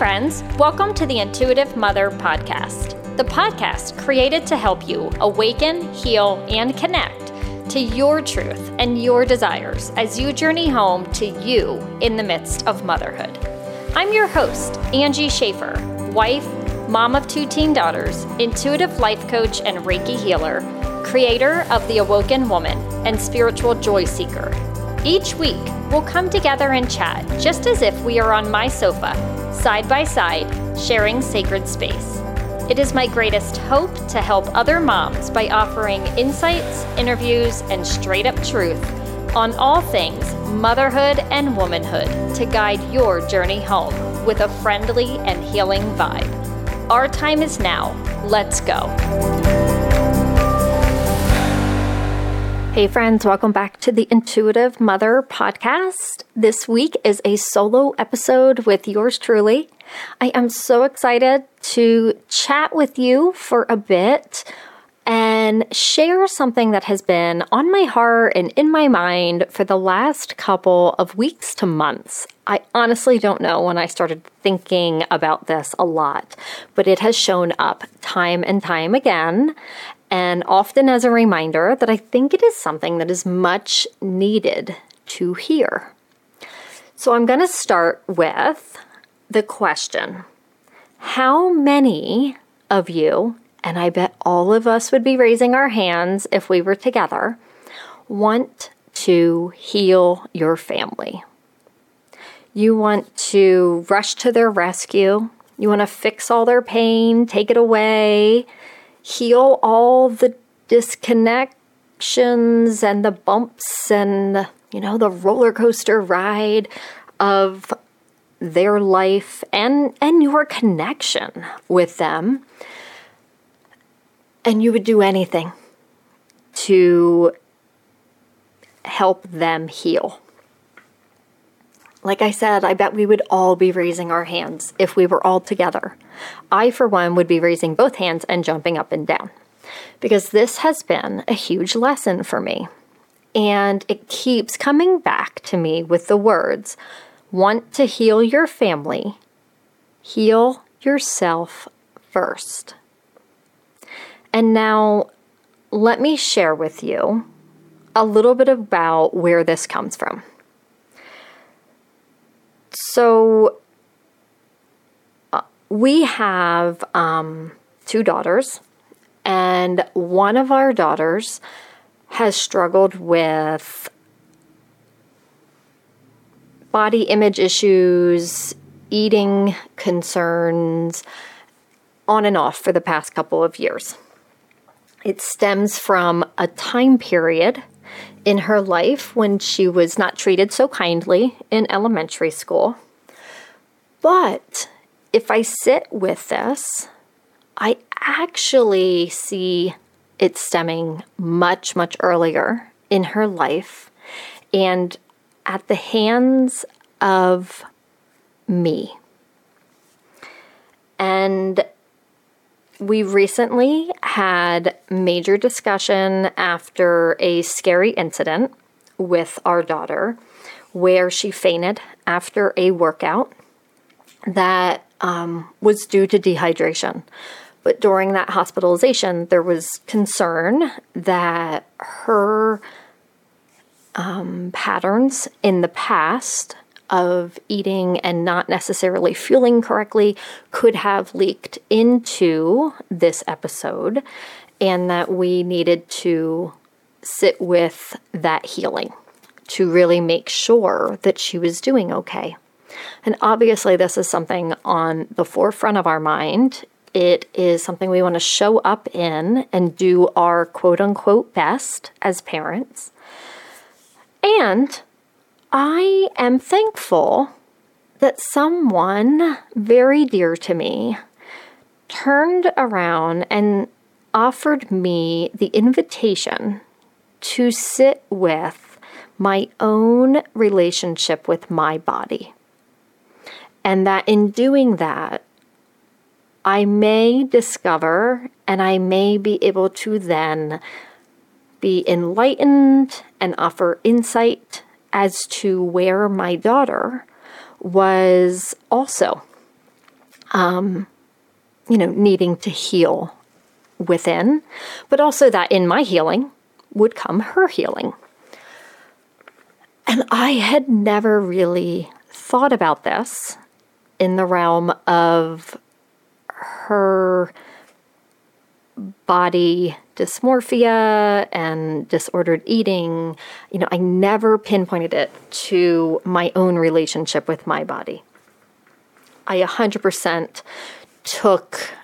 friends. Welcome to the Intuitive Mother Podcast, the podcast created to help you awaken, heal, and connect to your truth and your desires as you journey home to you in the midst of motherhood. I'm your host, Angie Schaffer, wife, mom of two teen daughters, intuitive life coach and Reiki healer, creator of The Awoken Woman, and spiritual joy seeker. Each week, we'll come together and chat just as if we are on my sofa side by side, sharing sacred space. It is my greatest hope to help other moms by offering insights, interviews, and straight up truth on all things motherhood and womanhood to guide your journey home with a friendly and healing vibe. Our time is now. Let's go. Hey, friends, welcome back to the Intuitive Mother podcast. This week is a solo episode with yours truly. I am so excited to chat with you for a bit and share something that has been on my heart and in my mind for the last couple of weeks to months. I honestly don't know when I started thinking about this a lot, but it has shown up time and time again and often as a reminder that I think it is something that is much needed to hear. So I'm going to start with the question How many of you, and I bet all of us would be raising our hands if we were together, want to heal your family? You want to rush to their rescue. You want to fix all their pain, take it away, heal all the disconnections and the bumps and, you know, the roller coaster ride of their life and and your connection with them. And you would do anything to help them heal like I said, I bet we would all be raising our hands if we were all together. I, for one, would be raising both hands and jumping up and down because this has been a huge lesson for me. And it keeps coming back to me with the words want to heal your family, heal yourself first. And now, let me share with you a little bit about where this comes from. So uh, we have um, two daughters, and one of our daughters has struggled with body image issues, eating concerns, on and off for the past couple of years. It stems from a time period in her life when she was not treated so kindly in elementary school. But if I sit with this, I actually see it stemming much, much earlier in her life and at the hands of me. And we recently had major discussion after a scary incident with our daughter where she fainted after a workout that um, was due to dehydration. But during that hospitalization, there was concern that her um, patterns in the past of eating and not necessarily feeling correctly could have leaked into this episode, and that we needed to sit with that healing to really make sure that she was doing okay. And obviously, this is something on the forefront of our mind. It is something we want to show up in and do our quote unquote best as parents. And I am thankful that someone very dear to me turned around and offered me the invitation to sit with my own relationship with my body. And that in doing that, I may discover and I may be able to then be enlightened and offer insight as to where my daughter was also um, you know, needing to heal within, but also that in my healing would come her healing. And I had never really thought about this in the realm of her body dysmorphia and disordered eating. You know, I never pinpointed it to my own relationship with my body. I 100% took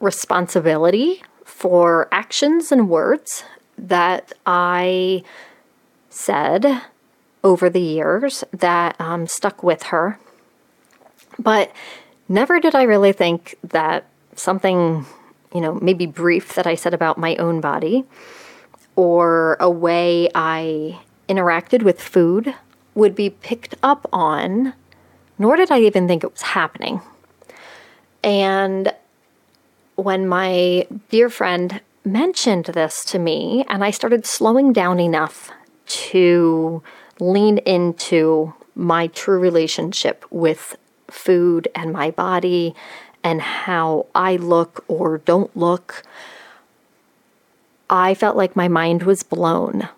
responsibility for actions and words that I said over the years that um, stuck with her. But never did I really think that something, you know, maybe brief that I said about my own body or a way I interacted with food would be picked up on, nor did I even think it was happening. And when my dear friend mentioned this to me, and I started slowing down enough to lean into my true relationship with food and my body and how I look or don't look, I felt like my mind was blown.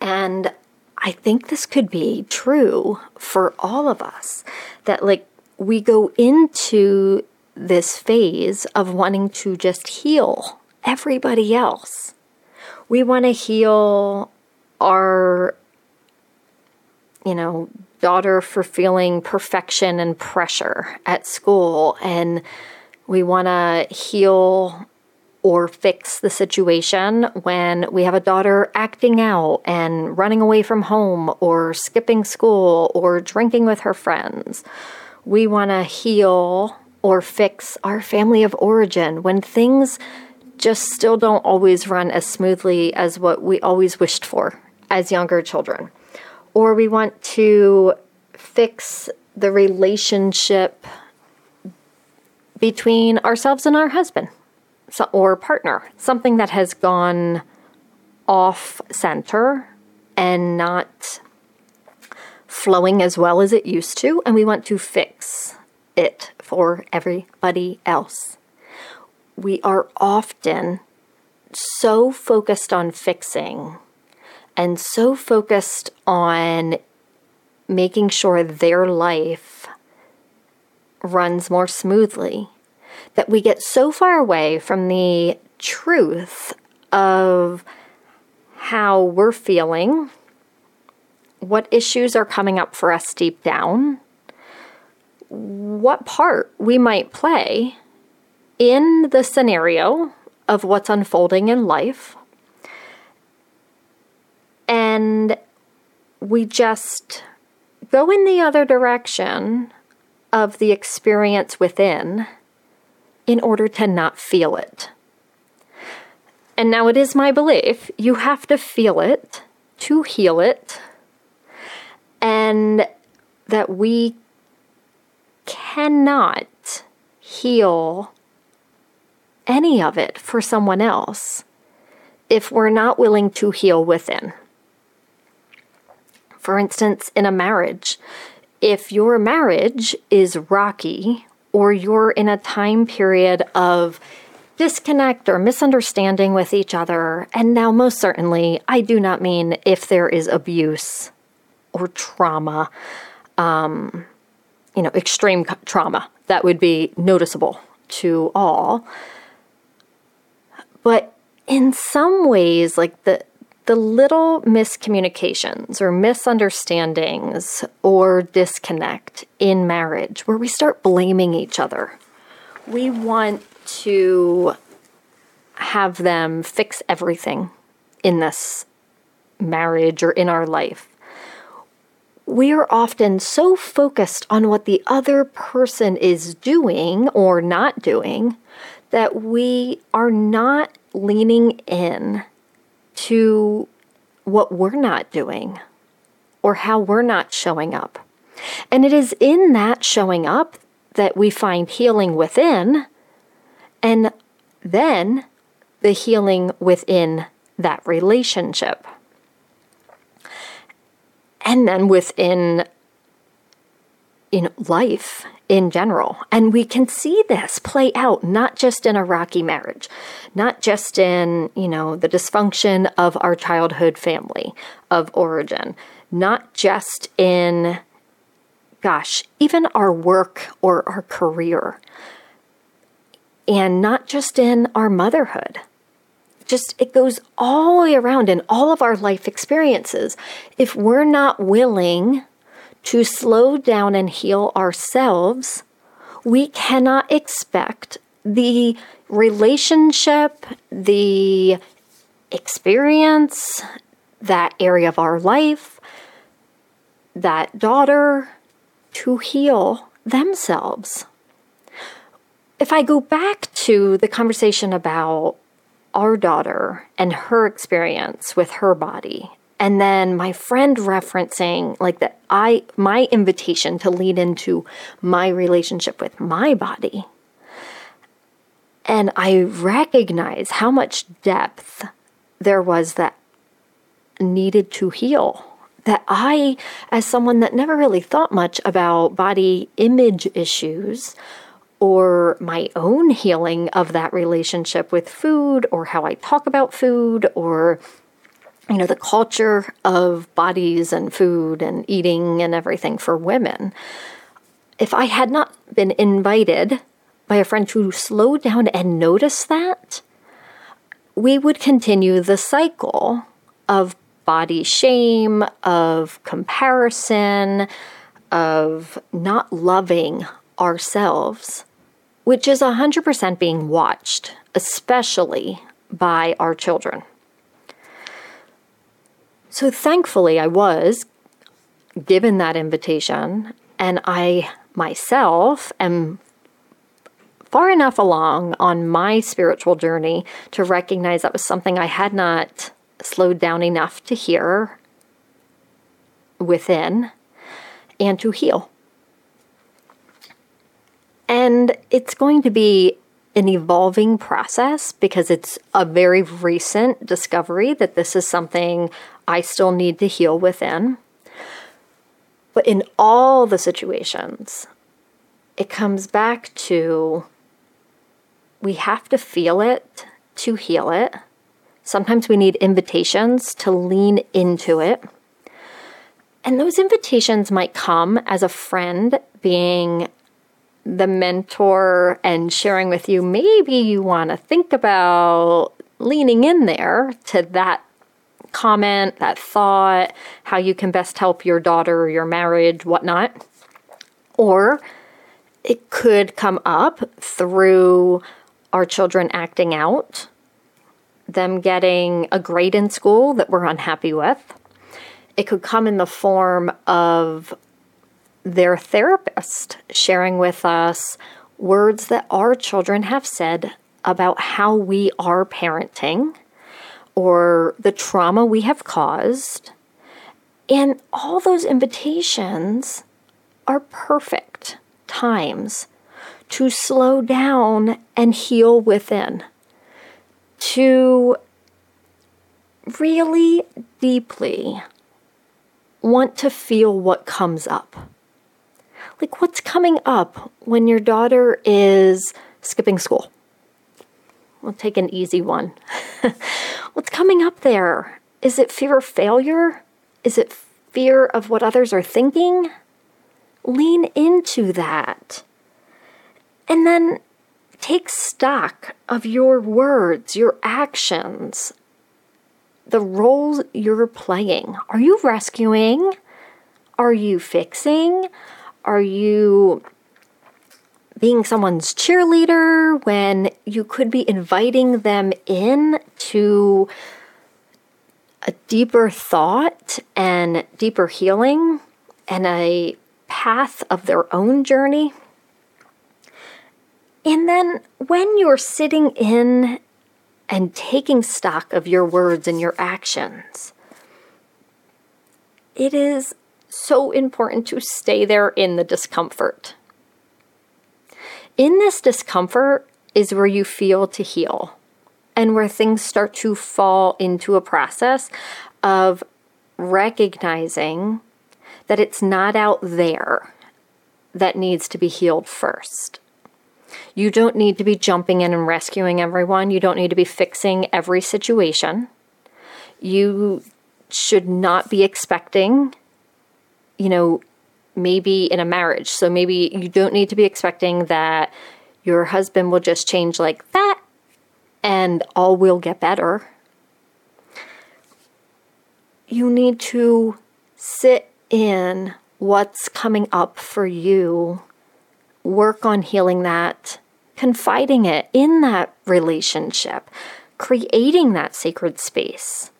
And I think this could be true for all of us that, like, we go into this phase of wanting to just heal everybody else. We want to heal our, you know, daughter for feeling perfection and pressure at school, and we want to heal or fix the situation when we have a daughter acting out and running away from home or skipping school or drinking with her friends. We want to heal or fix our family of origin when things just still don't always run as smoothly as what we always wished for as younger children. Or we want to fix the relationship between ourselves and our husband or partner, something that has gone off center and not flowing as well as it used to, and we want to fix it for everybody else. We are often so focused on fixing and so focused on making sure their life runs more smoothly that we get so far away from the truth of how we're feeling, what issues are coming up for us deep down, what part we might play in the scenario of what's unfolding in life. And we just go in the other direction of the experience within in order to not feel it. And now it is my belief you have to feel it to heal it, and that we cannot heal any of it for someone else if we're not willing to heal within. For instance, in a marriage, if your marriage is rocky or you're in a time period of disconnect or misunderstanding with each other, and now most certainly, I do not mean if there is abuse or trauma, um, you know, extreme trauma that would be noticeable to all. But in some ways, like the the little miscommunications or misunderstandings or disconnect in marriage where we start blaming each other. We want to have them fix everything in this marriage or in our life we are often so focused on what the other person is doing or not doing that we are not leaning in to what we're not doing or how we're not showing up. And it is in that showing up that we find healing within, and then the healing within that relationship. And then within in life in general. And we can see this play out not just in a rocky marriage, not just in, you know, the dysfunction of our childhood family of origin, not just in, gosh, even our work or our career, and not just in our motherhood. Just it goes all the way around in all of our life experiences. If we're not willing to slow down and heal ourselves, we cannot expect the relationship, the experience, that area of our life, that daughter to heal themselves. If I go back to the conversation about our daughter and her experience with her body and then my friend referencing like that i my invitation to lead into my relationship with my body. And i recognize how much depth there was that needed to heal that i as someone that never really thought much about body image issues or my own healing of that relationship with food or how i talk about food or you know, the culture of bodies and food and eating and everything for women. If I had not been invited by a friend to slow down and notice that, we would continue the cycle of body shame, of comparison, of not loving ourselves, which is 100% being watched, especially by our children. So thankfully, I was given that invitation, and I myself am far enough along on my spiritual journey to recognize that was something I had not slowed down enough to hear within and to heal. And it's going to be an evolving process because it's a very recent discovery that this is something I still need to heal within. But in all the situations, it comes back to we have to feel it to heal it. Sometimes we need invitations to lean into it. And those invitations might come as a friend being the mentor and sharing with you, maybe you want to think about leaning in there to that comment, that thought, how you can best help your daughter, your marriage, whatnot. Or it could come up through our children acting out, them getting a grade in school that we're unhappy with. It could come in the form of their therapist sharing with us words that our children have said about how we are parenting or the trauma we have caused. And all those invitations are perfect times to slow down and heal within, to really deeply want to feel what comes up like what's coming up when your daughter is skipping school? We'll take an easy one. what's coming up there? Is it fear of failure? Is it fear of what others are thinking? Lean into that. And then take stock of your words, your actions, the roles you're playing. Are you rescuing? Are you fixing? Are you being someone's cheerleader when you could be inviting them in to a deeper thought and deeper healing and a path of their own journey? And then when you're sitting in and taking stock of your words and your actions, it is so important to stay there in the discomfort. In this discomfort is where you feel to heal and where things start to fall into a process of recognizing that it's not out there that needs to be healed first. You don't need to be jumping in and rescuing everyone. You don't need to be fixing every situation. You should not be expecting, you know, maybe in a marriage. So maybe you don't need to be expecting that your husband will just change like that and all will get better. You need to sit in what's coming up for you, work on healing that, confiding it in that relationship, creating that sacred space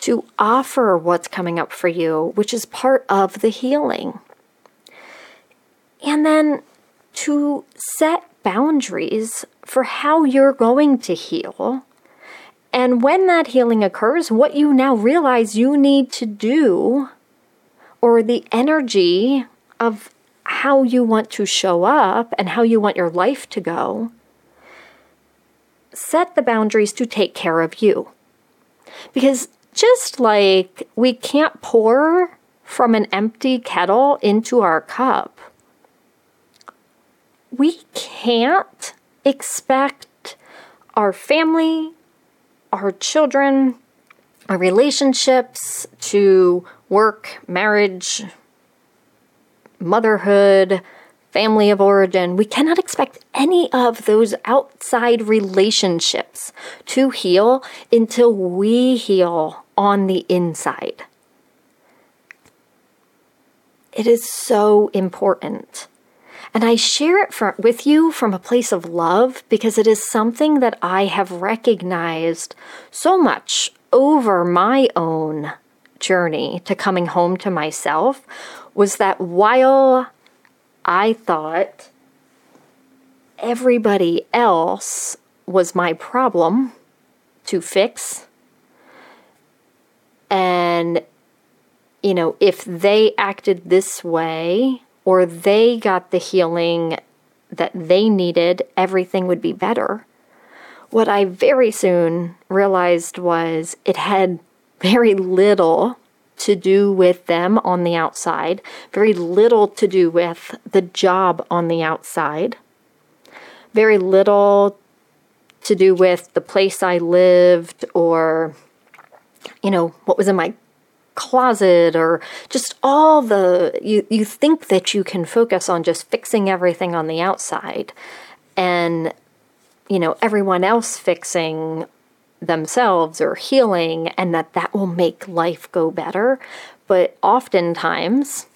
to offer what's coming up for you, which is part of the healing. And then to set boundaries for how you're going to heal. And when that healing occurs, what you now realize you need to do, or the energy of how you want to show up and how you want your life to go, set the boundaries to take care of you. Because just like we can't pour from an empty kettle into our cup, we can't expect our family, our children, our relationships to work, marriage, motherhood, family of origin. We cannot expect any of those outside relationships to heal until we heal on the inside. It is so important and I share it for, with you from a place of love because it is something that I have recognized so much over my own journey to coming home to myself was that while I thought everybody else was my problem to fix, and you know, if they acted this way, or they got the healing that they needed, everything would be better. What I very soon realized was it had very little to do with them on the outside, very little to do with the job on the outside, very little to do with the place I lived or, you know, what was in my closet or just all the you you think that you can focus on just fixing everything on the outside and you know everyone else fixing themselves or healing and that that will make life go better. But oftentimes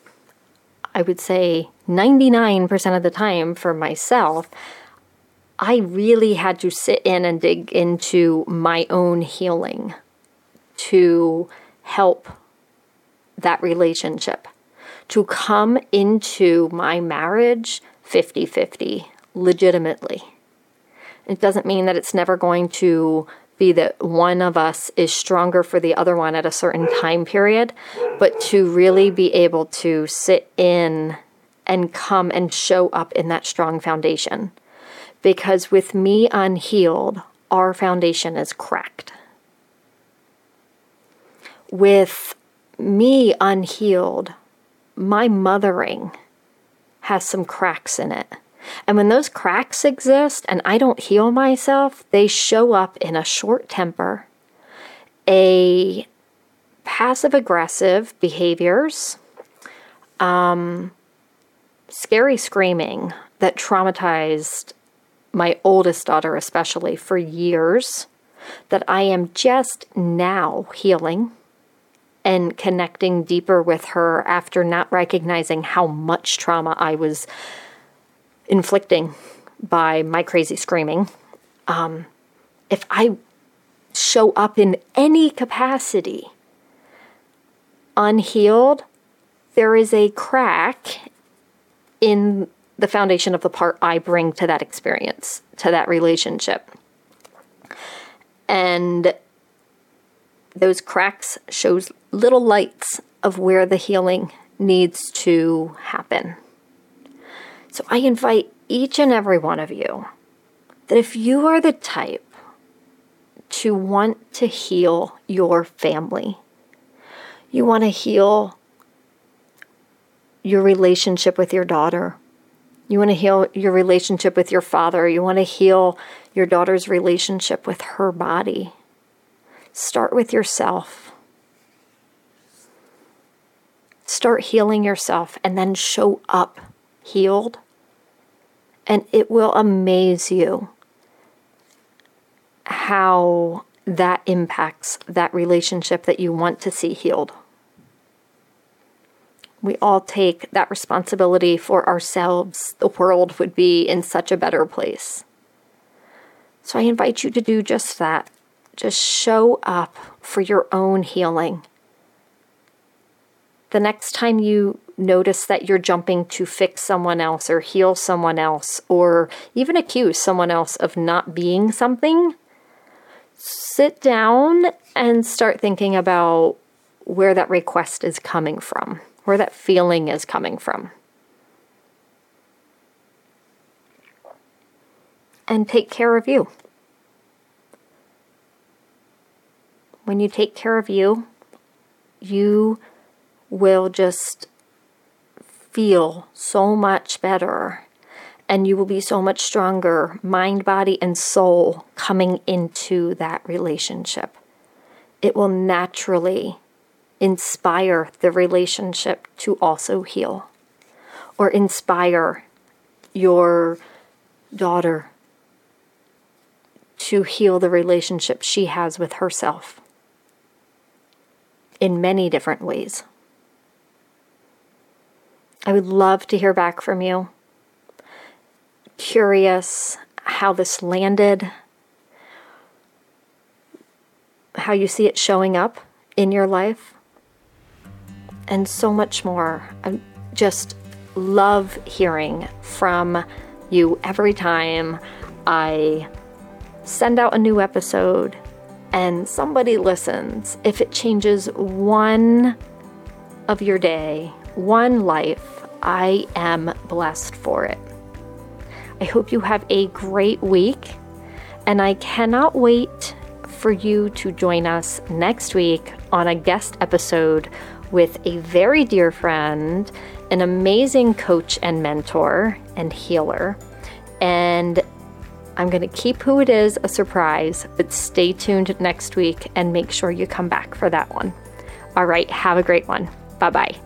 i would say 99% of the time for myself i really had to sit in and dig into my own healing to help that relationship, to come into my marriage 50 50, legitimately. It doesn't mean that it's never going to be that one of us is stronger for the other one at a certain time period, but to really be able to sit in and come and show up in that strong foundation. Because with me unhealed, our foundation is cracked. With me unhealed, my mothering has some cracks in it. And when those cracks exist and I don't heal myself, they show up in a short temper, a passive aggressive behaviors, um, scary screaming that traumatized my oldest daughter, especially for years, that I am just now healing and connecting deeper with her after not recognizing how much trauma I was inflicting by my crazy screaming. Um, if I show up in any capacity unhealed, there is a crack in the foundation of the part I bring to that experience, to that relationship. And those cracks shows little lights of where the healing needs to happen. So I invite each and every one of you that if you are the type to want to heal your family, you want to heal your relationship with your daughter. You want to heal your relationship with your father. You want to heal your daughter's relationship with her body. Start with yourself. Start healing yourself and then show up healed. And it will amaze you how that impacts that relationship that you want to see healed. We all take that responsibility for ourselves. The world would be in such a better place. So I invite you to do just that. Just show up for your own healing. The next time you notice that you're jumping to fix someone else or heal someone else or even accuse someone else of not being something, sit down and start thinking about where that request is coming from, where that feeling is coming from. And take care of you. When you take care of you, you will just feel so much better and you will be so much stronger, mind, body, and soul, coming into that relationship. It will naturally inspire the relationship to also heal, or inspire your daughter to heal the relationship she has with herself in many different ways. I would love to hear back from you curious how this landed, how you see it showing up in your life, and so much more. I just love hearing from you every time I send out a new episode and somebody listens. If it changes one of your day, one life, I am blessed for it. I hope you have a great week, and I cannot wait for you to join us next week on a guest episode with a very dear friend, an amazing coach and mentor and healer. And I'm going to keep who it is a surprise, but stay tuned next week and make sure you come back for that one. All right, have a great one. Bye bye.